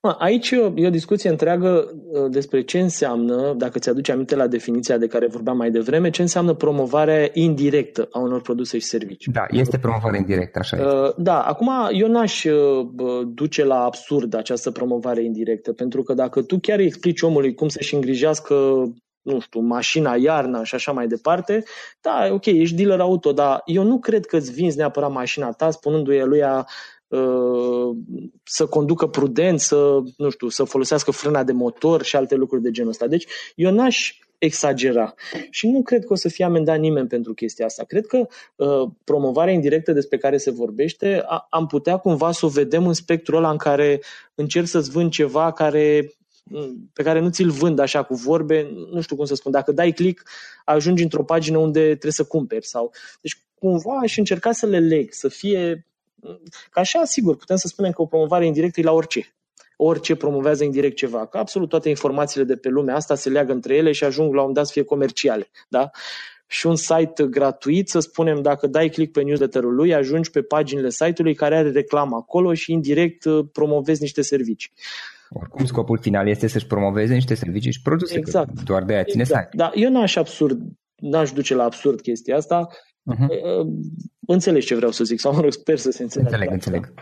Mă, aici e o discuție întreagă uh, despre ce înseamnă, dacă ți-aduce aminte la definiția de care vorbeam mai devreme, ce înseamnă promovare indirectă a unor produse și servicii. Da, este promovare indirectă, așa este. Uh, da, acum eu n-aș uh, duce la absurd această promovare indirectă, pentru că dacă tu chiar îi explici omului cum să-și îngrijească nu știu, mașina, iarna și așa mai departe, da, ok, ești dealer auto, dar eu nu cred că îți vinzi neapărat mașina ta spunându-i lui a, uh, să conducă prudent, să, nu știu, să folosească frâna de motor și alte lucruri de genul ăsta. Deci eu n-aș exagera. Și nu cred că o să fie amendat nimeni pentru chestia asta. Cred că uh, promovarea indirectă despre care se vorbește, a, am putea cumva să o vedem în spectrul ăla în care încerc să-ți vând ceva care mm, pe care nu ți-l vând așa cu vorbe, nu știu cum să spun, dacă dai click, ajungi într-o pagină unde trebuie să cumperi. Sau... Deci cumva aș încerca să le leg, să fie... Ca așa, sigur, putem să spunem că o promovare indirectă e la orice orice promovează indirect ceva. Că absolut toate informațiile de pe lumea asta se leagă între ele și ajung la un dat să fie comerciale. Da? Și un site gratuit, să spunem, dacă dai click pe newsletterul lui, ajungi pe paginile site-ului care are reclamă acolo și indirect uh, promovezi niște servicii. Oricum, scopul final este să-și promoveze niște servicii și produse, exact. doar de aia ține exact. site. Da, eu n-aș absurd, n-aș duce la absurd chestia asta. Uh-huh. Înțelegi ce vreau să zic, sau mă rog, sper să se înțeleagă. Înțeleg, înțeleg.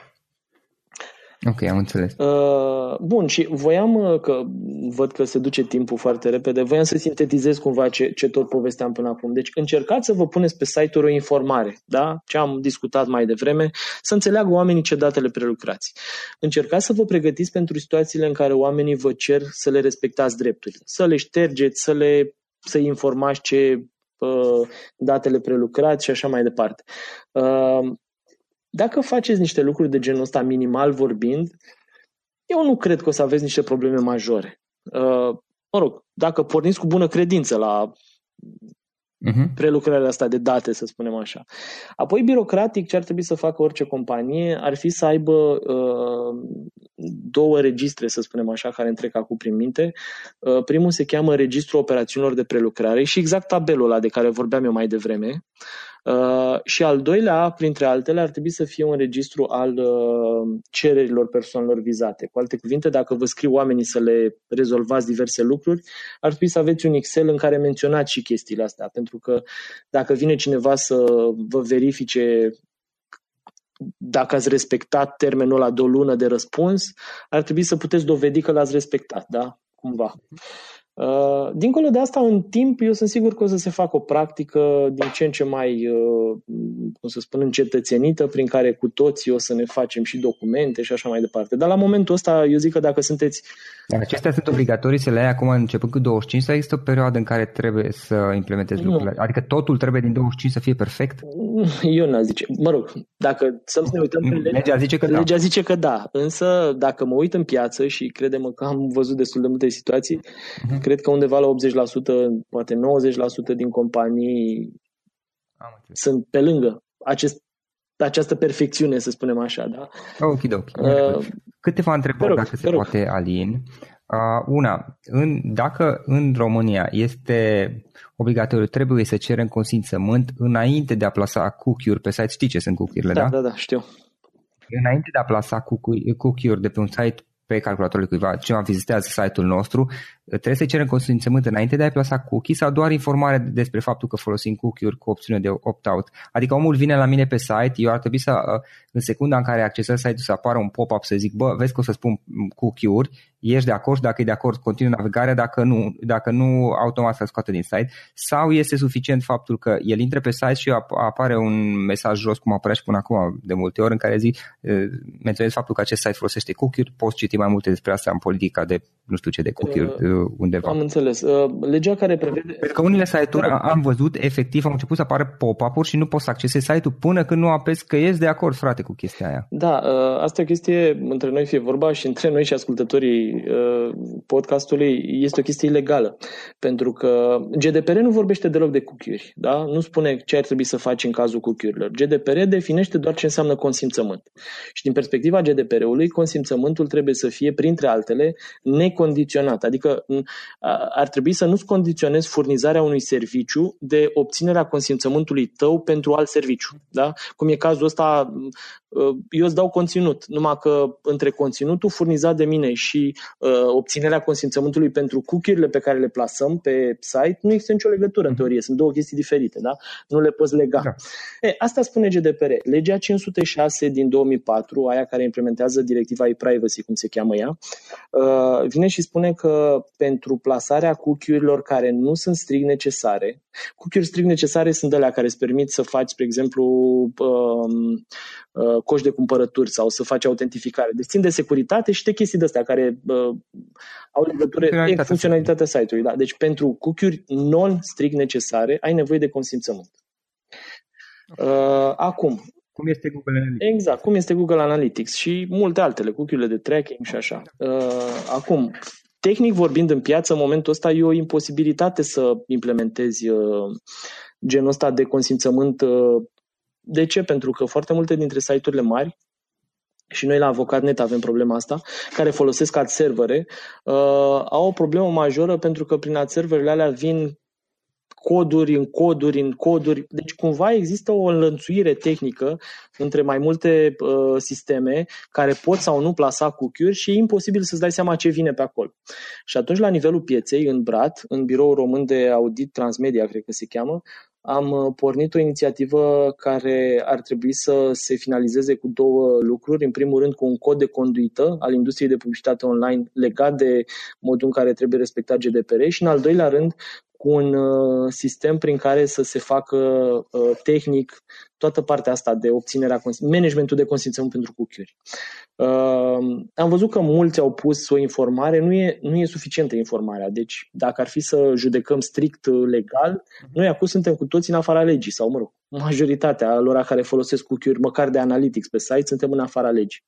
Ok, am înțeles. Uh, bun, și voiam, uh, că văd că se duce timpul foarte repede, voiam să sintetizez cumva ce, ce tot povesteam până acum. Deci încercați să vă puneți pe site-uri o informare, da? ce am discutat mai devreme, să înțeleagă oamenii ce datele prelucrați. Încercați să vă pregătiți pentru situațiile în care oamenii vă cer să le respectați drepturile, să le ștergeți, să le să informați ce uh, datele prelucrați și așa mai departe. Uh, dacă faceți niște lucruri de genul ăsta, minimal vorbind, eu nu cred că o să aveți niște probleme majore. Uh, mă rog, dacă porniți cu bună credință la uh-huh. prelucrarea asta de date, să spunem așa. Apoi, birocratic, ce ar trebui să facă orice companie ar fi să aibă uh, două registre, să spunem așa, care îmi trec acum prin minte. Uh, primul se cheamă Registrul Operațiunilor de Prelucrare și exact tabelul ăla de care vorbeam eu mai devreme. Uh, și al doilea, printre altele, ar trebui să fie un registru al uh, cererilor persoanelor vizate. Cu alte cuvinte, dacă vă scriu oamenii să le rezolvați diverse lucruri, ar trebui să aveți un Excel în care menționați și chestiile astea, pentru că dacă vine cineva să vă verifice dacă ați respectat termenul la de o lună de răspuns, ar trebui să puteți dovedi că l-ați respectat, da? Cumva. Uh, dincolo de asta, în timp, eu sunt sigur că o să se facă o practică din ce în ce mai, uh, cum să spun, încetățenită, prin care cu toții o să ne facem și documente și așa mai departe. Dar la momentul ăsta, eu zic că dacă sunteți... Dar acestea sunt obligatorii să le ai acum începând cu 25 sau există o perioadă în care trebuie să implementezi nu. lucrurile? Adică totul trebuie din 25 să fie perfect? Eu n-aș zice. Mă rog, dacă să ne uităm pe legea, legea zice că da. Legea zice că da, însă dacă mă uit în piață și credem că am văzut destul de multe situații, uh-huh cred că undeva la 80%, poate 90% din companii sunt pe lângă acest, această perfecțiune, să spunem așa. Da? Ok, ok. Uh, Câteva întrebări, rog, dacă se rog. poate, Alin. Uh, una, în, dacă în România este obligatoriu, trebuie să cerem consimțământ înainte de a plasa cookie-uri pe site. Știi ce sunt cookie-urile, da? Da, da, da, știu. Înainte de a plasa cookie-uri de pe un site pe calculatorul cuiva, cineva vizitează site-ul nostru, trebuie să cerem consimțământ înainte de a-i plasa cookie sau doar informare despre faptul că folosim cookie-uri cu opțiune de opt-out. Adică omul vine la mine pe site, eu ar trebui să, uh, în secunda în care accesez site-ul să apară un pop-up să zic, bă, vezi că o să spun cookie-uri, ești de acord, dacă e de acord, continui navigarea, dacă nu, dacă nu automat să scoată din site, sau este suficient faptul că el intre pe site și apare un mesaj jos, cum apărea și până acum de multe ori, în care zic, uh, menționez faptul că acest site folosește cookie-uri, poți citi mai multe despre asta în politica de nu știu ce de cookie-uri. Uh, undeva. Am înțeles. Uh, legea care prevede... Pentru că unele site-uri da. am văzut, efectiv, au început să apară pop-up-uri și nu poți să accesezi site-ul până când nu apesi că ești de acord, frate, cu chestia aia. Da, uh, asta e o chestie, între noi fie vorba și între noi și ascultătorii uh, podcastului, este o chestie ilegală. Pentru că GDPR nu vorbește deloc de cookie-uri, da? Nu spune ce ar trebui să faci în cazul cookie-urilor. GDPR definește doar ce înseamnă consimțământ. Și din perspectiva GDPR-ului, consimțământul trebuie să fie, printre altele, necondiționat. Adică ar trebui să nu-ți condiționezi furnizarea unui serviciu de obținerea consimțământului tău pentru alt serviciu. Da? Cum e cazul ăsta, uh, eu îți dau conținut, numai că între conținutul furnizat de mine și uh, obținerea consimțământului pentru cookie-urile pe care le plasăm pe site, nu există nicio legătură în teorie, sunt două chestii diferite, da? nu le poți lega. Da. E, asta spune GDPR. Legea 506 din 2004, aia care implementează directiva e-privacy, cum se cheamă ea, uh, vine și spune că pentru plasarea cookie-urilor care nu sunt strict necesare, cookie-uri strict necesare sunt alea care îți permit să faci, spre exemplu, um, uh, coș de cumpărături sau să faci autentificare. Deci țin de securitate și de chestii de astea care uh, au legătură cu funcționalitatea site-ului. Da. Deci pentru cookie-uri non-strict necesare ai nevoie de consimțământ. Uh, acum, cum este Google Analytics. Exact, cum este Google Analytics și multe altele, cookie de tracking și așa. Uh, acum, tehnic vorbind în piață, în momentul ăsta e o imposibilitate să implementezi uh, genul ăsta de consimțământ. Uh, de ce? Pentru că foarte multe dintre site-urile mari și noi la Avocat.net avem problema asta, care folosesc ad servere, uh, au o problemă majoră pentru că prin ad serverele alea vin coduri în coduri în coduri. Deci cumva există o înlănțuire tehnică între mai multe uh, sisteme care pot sau nu plasa cookie-uri și e imposibil să-ți dai seama ce vine pe acolo. Și atunci la nivelul pieței, în BRAT, în Biroul Român de Audit Transmedia, cred că se cheamă, am uh, pornit o inițiativă care ar trebui să se finalizeze cu două lucruri. În primul rând, cu un cod de conduită al industriei de publicitate online legat de modul în care trebuie respectat GDPR și, în al doilea rând, cu un uh, sistem prin care să se facă uh, tehnic toată partea asta de obținerea, managementul de consimțământ pentru cookie-uri. Uh, am văzut că mulți au pus o informare, nu e, nu e suficientă informarea. Deci, dacă ar fi să judecăm strict legal, noi acum suntem cu toți în afara legii, sau, mă rog, majoritatea lor care folosesc cookie-uri, măcar de analytics pe site, suntem în afara legii.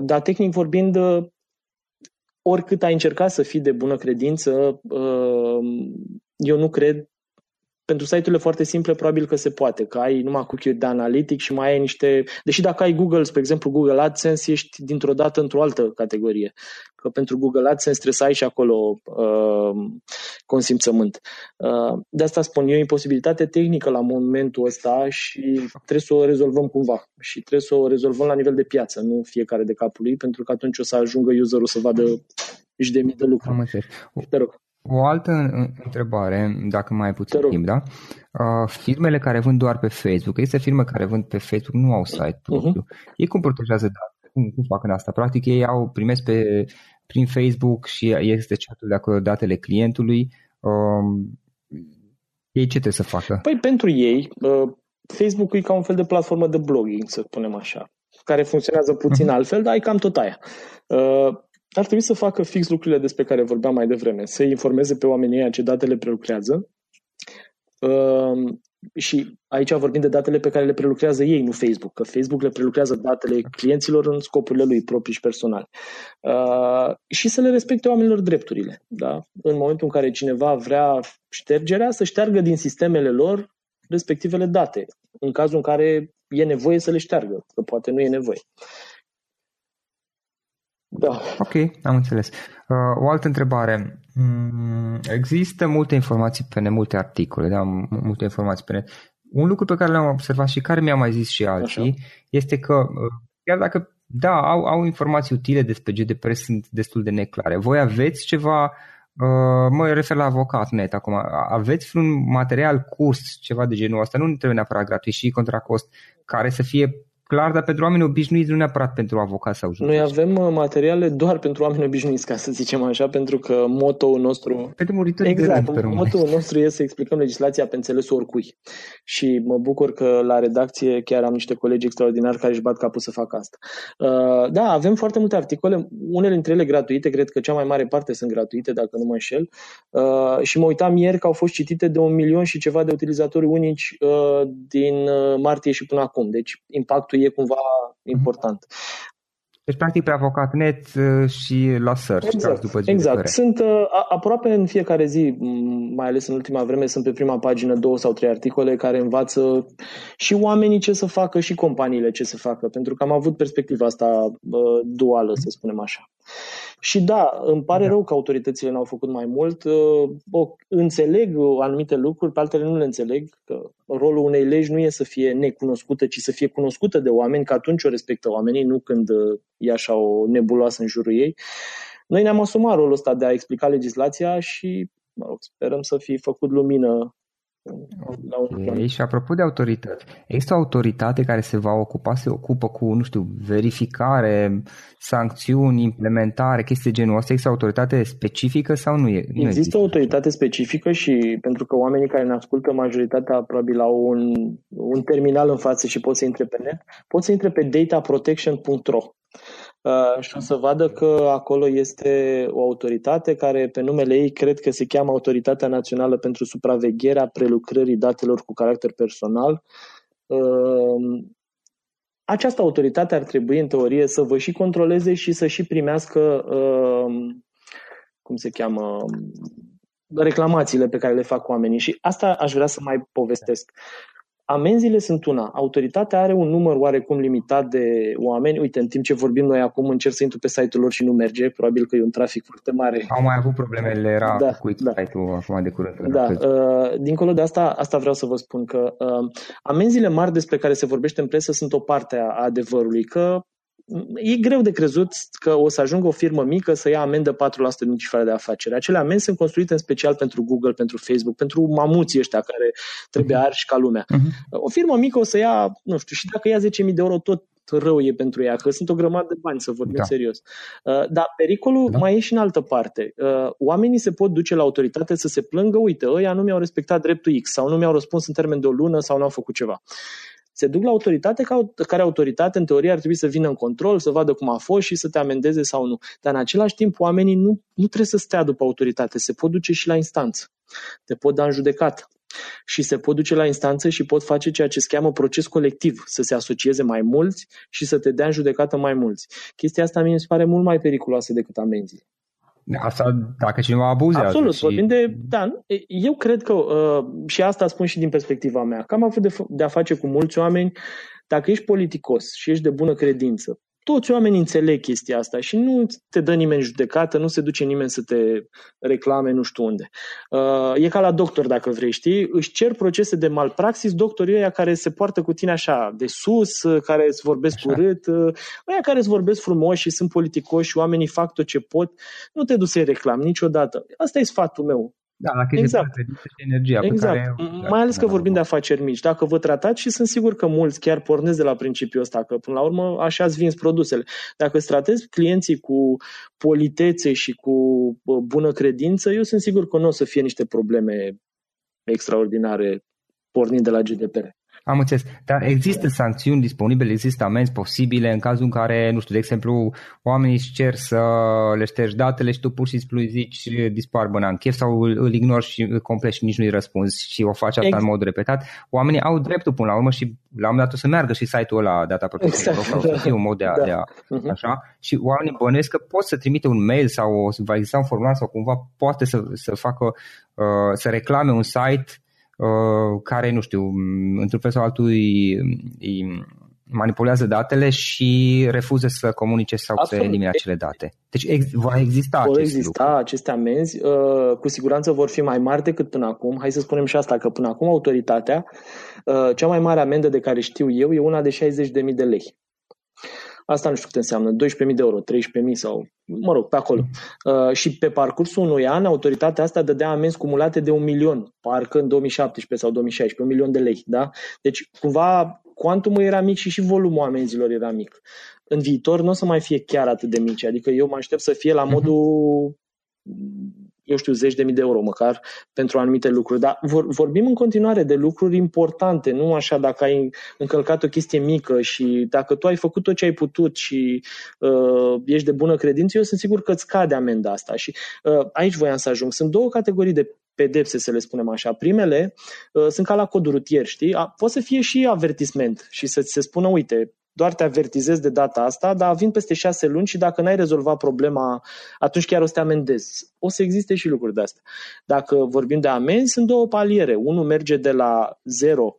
Dar, tehnic vorbind, oricât ai încercat să fii de bună credință, uh, eu nu cred pentru site-urile foarte simple, probabil că se poate, că ai numai cookie de analitic și mai ai niște... Deși dacă ai Google, spre exemplu Google AdSense, ești dintr-o dată într-o altă categorie. Că pentru Google AdSense trebuie să ai și acolo uh, consimțământ. Uh, de asta spun, e o imposibilitate tehnică la momentul ăsta și trebuie să o rezolvăm cumva. Și trebuie să o rezolvăm la nivel de piață, nu fiecare de capul lui, pentru că atunci o să ajungă userul să vadă și de mii de lucruri. Am înțeles. Te rog. O altă întrebare, dacă mai ai puțin timp, da? Uh, firmele care vând doar pe Facebook, este firme care vând pe Facebook, nu au site propriu. Uh-huh. Ei cum protejează date? Cum, cum fac în asta? Practic ei au, primesc pe, prin Facebook și este chatul de acolo datele clientului. Uh, ei ce trebuie să facă? Păi pentru ei, uh, Facebook e ca un fel de platformă de blogging, să spunem așa, care funcționează puțin uh-huh. altfel, dar e cam tot aia. Uh, ar trebui să facă fix lucrurile despre care vorbeam mai devreme, să informeze pe oamenii ăia ce datele prelucrează uh, și aici vorbim de datele pe care le prelucrează ei, nu Facebook, că Facebook le prelucrează datele clienților în scopurile lui proprii și personale. Uh, și să le respecte oamenilor drepturile. Da? În momentul în care cineva vrea ștergerea, să șteargă din sistemele lor respectivele date, în cazul în care e nevoie să le șteargă, că poate nu e nevoie. Da. Ok, am înțeles. Uh, o altă întrebare. Mm, există multe informații pe net, multe articole, da? multe informații pe net. Un lucru pe care l-am observat și care mi-a mai zis și alții Așa. este că uh, chiar dacă da, au, au informații utile despre GDPR, sunt destul de neclare. Voi aveți ceva, uh, mă refer la avocat net acum, aveți un material, curs, ceva de genul ăsta, nu trebuie neapărat gratuit și contra cost, care să fie clar, dar pentru oameni obișnuiți, nu neapărat pentru avocat sau judeci. Noi avem uh, materiale doar pentru oameni obișnuiți, ca să zicem așa, pentru că motoul nostru... Pentru exact, de motoul nostru este să explicăm legislația pe înțelesul oricui. Și mă bucur că la redacție chiar am niște colegi extraordinari care își bat capul să facă asta. Uh, da, avem foarte multe articole, unele dintre ele gratuite, cred că cea mai mare parte sunt gratuite, dacă nu mă înșel. Uh, și mă uitam ieri că au fost citite de un milion și ceva de utilizatori unici din martie și până acum. Deci impactul e cumva important. Deci, practic, pe avocat.net uh, și la search, exact, după Exact. Sunt uh, aproape în fiecare zi, mai ales în ultima vreme, sunt pe prima pagină două sau trei articole care învață și oamenii ce să facă și companiile ce să facă, pentru că am avut perspectiva asta uh, duală, să spunem așa. Și da, îmi pare da. rău că autoritățile n-au făcut mai mult. O, înțeleg anumite lucruri, pe altele nu le înțeleg, că rolul unei legi nu e să fie necunoscută, ci să fie cunoscută de oameni, că atunci o respectă oamenii, nu când e așa o nebuloasă în jurul ei. Noi ne-am asumat rolul ăsta de a explica legislația și mă rog, sperăm să fi făcut lumină Okay. Și apropo de autorități, există o autoritate care se va ocupa, se ocupă cu, nu știu, verificare, sancțiuni, implementare, chestii de genul ăsta? Există o autoritate specifică sau nu, e, nu există? Există o autoritate specifică și pentru că oamenii care ne ascultă, majoritatea probabil au un, un terminal în față și pot să intre pe net, pot să intre pe dataprotection.ro Uh, și o să vadă că acolo este o autoritate care pe numele ei cred că se cheamă Autoritatea Națională pentru Supravegherea Prelucrării Datelor cu Caracter Personal. Uh, această autoritate ar trebui, în teorie, să vă și controleze și să și primească, uh, cum se cheamă, reclamațiile pe care le fac oamenii. Și asta aș vrea să mai povestesc. Amenziile sunt una. Autoritatea are un număr oarecum limitat de oameni. Uite, în timp ce vorbim noi acum, încerc să intru pe site-ul lor și nu merge. Probabil că e un trafic foarte mare. Au mai avut problemele, era da, cu da. site-ul acum de curând. Da. Uh, dincolo de asta, asta vreau să vă spun că uh, amenziile mari despre care se vorbește în presă sunt o parte a adevărului. Că e greu de crezut că o să ajungă o firmă mică să ia amendă 4% din cifra de afacere. Acele amenzi sunt construite în special pentru Google, pentru Facebook, pentru mamuții ăștia care trebuie mhm. arși ca lumea. Uh-huh. O firmă mică o să ia, nu știu, și dacă ia 10.000 de euro, tot rău e pentru ea, că sunt o grămadă de bani, să vorbim da. serios. Uh, dar pericolul da. mai e și în altă parte. Uh, oamenii se pot duce la autoritate să se plângă, uite, ăia nu mi-au respectat dreptul X sau nu mi-au răspuns în termen de o lună sau nu au făcut ceva se duc la autoritate care autoritate în teorie ar trebui să vină în control, să vadă cum a fost și să te amendeze sau nu. Dar în același timp oamenii nu, nu trebuie să stea după autoritate, se pot duce și la instanță. Te pot da în judecată și se pot duce la instanță și pot face ceea ce se cheamă proces colectiv, să se asocieze mai mulți și să te dea în judecată mai mulți. Chestia asta mi se pare mult mai periculoasă decât amenziile. Asta dacă cineva abuzează. Absolut, și... vorbim de... Da, eu cred că, uh, și asta spun și din perspectiva mea, că am avut de, de a face cu mulți oameni, dacă ești politicos și ești de bună credință, toți oamenii înțeleg chestia asta și nu te dă nimeni judecată, nu se duce nimeni să te reclame nu știu unde. Uh, e ca la doctor, dacă vrei, știi? Își cer procese de malpraxis doctorii ăia care se poartă cu tine așa, de sus, uh, care îți vorbesc așa. urât, uh, ăia care îți vorbesc frumos și sunt politicoși și oamenii fac tot ce pot. Nu te duci să-i reclam niciodată. Asta e sfatul meu. Da, la exact. și energia exact. pe care... Mai ales că vorbim de afaceri mici. Dacă vă tratați și sunt sigur că mulți chiar pornesc de la principiul ăsta, că până la urmă așa îți vinzi produsele. Dacă îți tratezi clienții cu politețe și cu bună credință, eu sunt sigur că nu o să fie niște probleme extraordinare pornind de la GDPR. Am înțeles. Dar există sancțiuni disponibile, există amenzi posibile în cazul în care, nu știu, de exemplu, oamenii își cer să le ștergi datele și tu pur și simplu îi zici dispar în chef sau îl ignori și complet și nici nu-i răspunzi și o faci asta exact. în mod repetat. Oamenii au dreptul până la urmă și la un dat o să meargă și site-ul ăla Data Protection exact. sau să fie un mod de a, da. de a uh-huh. așa și oamenii bănuiesc că pot să trimite un mail sau va exista un formular sau cumva poate să, să facă uh, să reclame un site Uh, care, nu știu, într-un fel sau altul îi, îi manipulează datele și refuză să comunice sau Absolut. să elimine acele date. Deci ex- va exista Vor acest exista lucru. aceste amenzi, uh, cu siguranță vor fi mai mari decât până acum. Hai să spunem și asta, că până acum autoritatea, uh, cea mai mare amendă de care știu eu e una de 60.000 de lei. Asta nu știu cât înseamnă, 12.000 de euro, 13.000 sau, mă rog, pe acolo. Uh, și pe parcursul unui an, autoritatea asta dădea amenzi cumulate de un milion, parcă în 2017 sau 2016, un milion de lei. Da? Deci, cumva, cuantumul era mic și și volumul amenzilor era mic. În viitor nu o să mai fie chiar atât de mici, adică eu mă aștept să fie la mhm. modul eu știu, zeci de mii de euro măcar pentru anumite lucruri. Dar vor, vorbim în continuare de lucruri importante, nu așa dacă ai încălcat o chestie mică și dacă tu ai făcut tot ce ai putut și uh, ești de bună credință, eu sunt sigur că îți cade amenda asta. Și uh, aici voiam să ajung. Sunt două categorii de pedepse, să le spunem așa. Primele uh, sunt ca la codul rutier, știi? A, poate să fie și avertisment și să ți se spună, uite, doar te avertizez de data asta, dar vin peste șase luni și dacă n-ai rezolvat problema, atunci chiar o să te amendezi. O să existe și lucruri de astea. Dacă vorbim de amenzi, sunt două paliere. Unul merge de la 0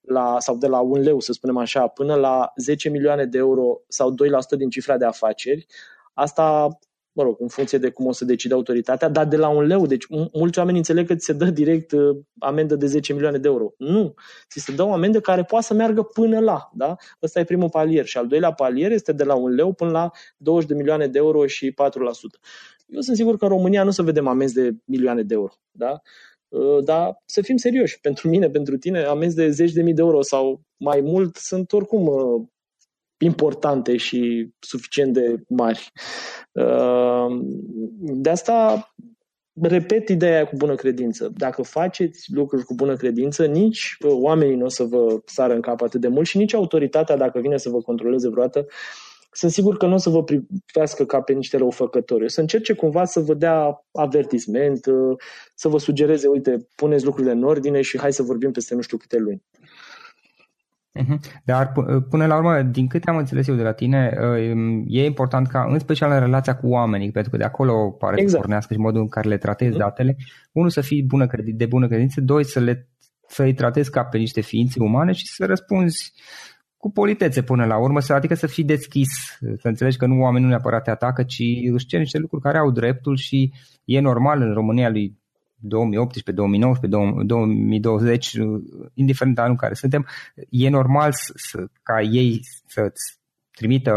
la, sau de la un leu, să spunem așa, până la 10 milioane de euro sau 2% din cifra de afaceri. Asta mă rog, în funcție de cum o să decide autoritatea, dar de la un leu. Deci mulți oameni înțeleg că ți se dă direct uh, amendă de 10 milioane de euro. Nu. Ți se dă o amendă care poate să meargă până la. Da? Ăsta e primul palier. Și al doilea palier este de la un leu până la 20 de milioane de euro și 4%. Eu sunt sigur că în România nu o să vedem amenzi de milioane de euro. Da? Uh, dar să fim serioși. Pentru mine, pentru tine, amenzi de zeci de mii de euro sau mai mult sunt oricum uh, importante și suficient de mari. Ehm, de asta repet ideea cu bună credință. Dacă faceți lucruri cu bună credință, nici oamenii nu o să vă sară în cap atât de mult și nici autoritatea, dacă vine să vă controleze vreodată, sunt sigur că nu o să vă privească ca pe niște răufăcători. O să încerce cumva să vă dea avertisment, să vă sugereze, uite, puneți lucrurile în ordine și hai să vorbim peste nu știu câte luni. Mhm. Dar până la urmă, din câte am înțeles eu de la tine, e important ca, în special în relația cu oamenii, pentru că de acolo pare exact. să pornească și modul în care le tratezi mhm. datele, unul să fii bună credit, de bună credință, doi să le să-i tratezi ca pe niște ființe umane și să răspunzi cu politețe până la urmă, să, adică să fii deschis, să înțelegi că nu oamenii nu neapărat te atacă, ci își cer niște lucruri care au dreptul și e normal în România lui 2018, 2019, 2020, indiferent de anul în care suntem, e normal să, ca ei să-ți trimită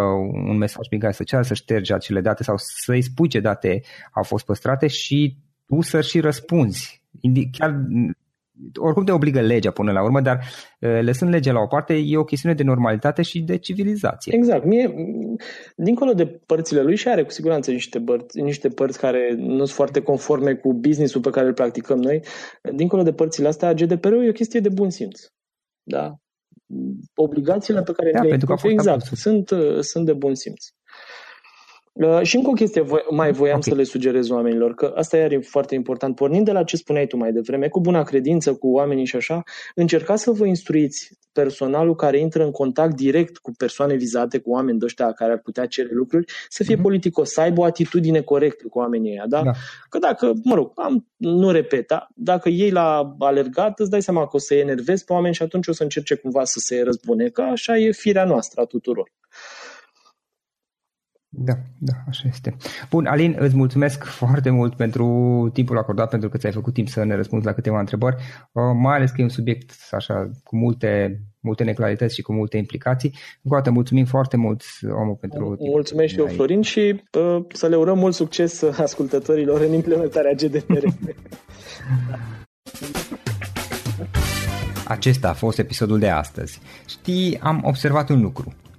un mesaj prin care să ceară să ștergi acele date sau să-i spui ce date au fost păstrate și tu să și răspunzi. Chiar oricum te obligă legea până la urmă, dar lăsând legea la o parte, e o chestiune de normalitate și de civilizație. Exact. Mie, dincolo de părțile lui și are cu siguranță niște părți, niște părți care nu sunt foarte conforme cu businessul pe care îl practicăm noi, dincolo de părțile astea, GDPR-ul e o chestie de bun simț. Da? Obligațiile pe care da, le pentru că exact, sunt, sunt de bun simț. Uh, și încă o chestie voi, mai voiam okay. să le sugerez oamenilor, că asta e foarte important. Pornind de la ce spuneai tu mai devreme, cu buna credință, cu oamenii și așa, încercați să vă instruiți personalul care intră în contact direct cu persoane vizate, cu oameni de ăștia care ar putea cere lucruri, să fie mm-hmm. politicos, să aibă o atitudine corectă cu oamenii ăia. Da? da. Că dacă, mă rog, am, nu repet, da? dacă ei la alergat, îți dai seama că o să-i enervezi pe oameni și atunci o să încerce cumva să se răzbune, că așa e firea noastră a tuturor. Da, da, așa este. Bun, Alin, îți mulțumesc foarte mult pentru timpul acordat, pentru că ți-ai făcut timp să ne răspunzi la câteva întrebări, uh, mai ales că e un subiect așa cu multe, multe neclarități și cu multe implicații. Încă o dată mulțumim foarte mult, omul, pentru Mulțumesc și eu, Florin, și uh, să le urăm mult succes ascultătorilor în implementarea GDPR. Acesta a fost episodul de astăzi. Știi, am observat un lucru.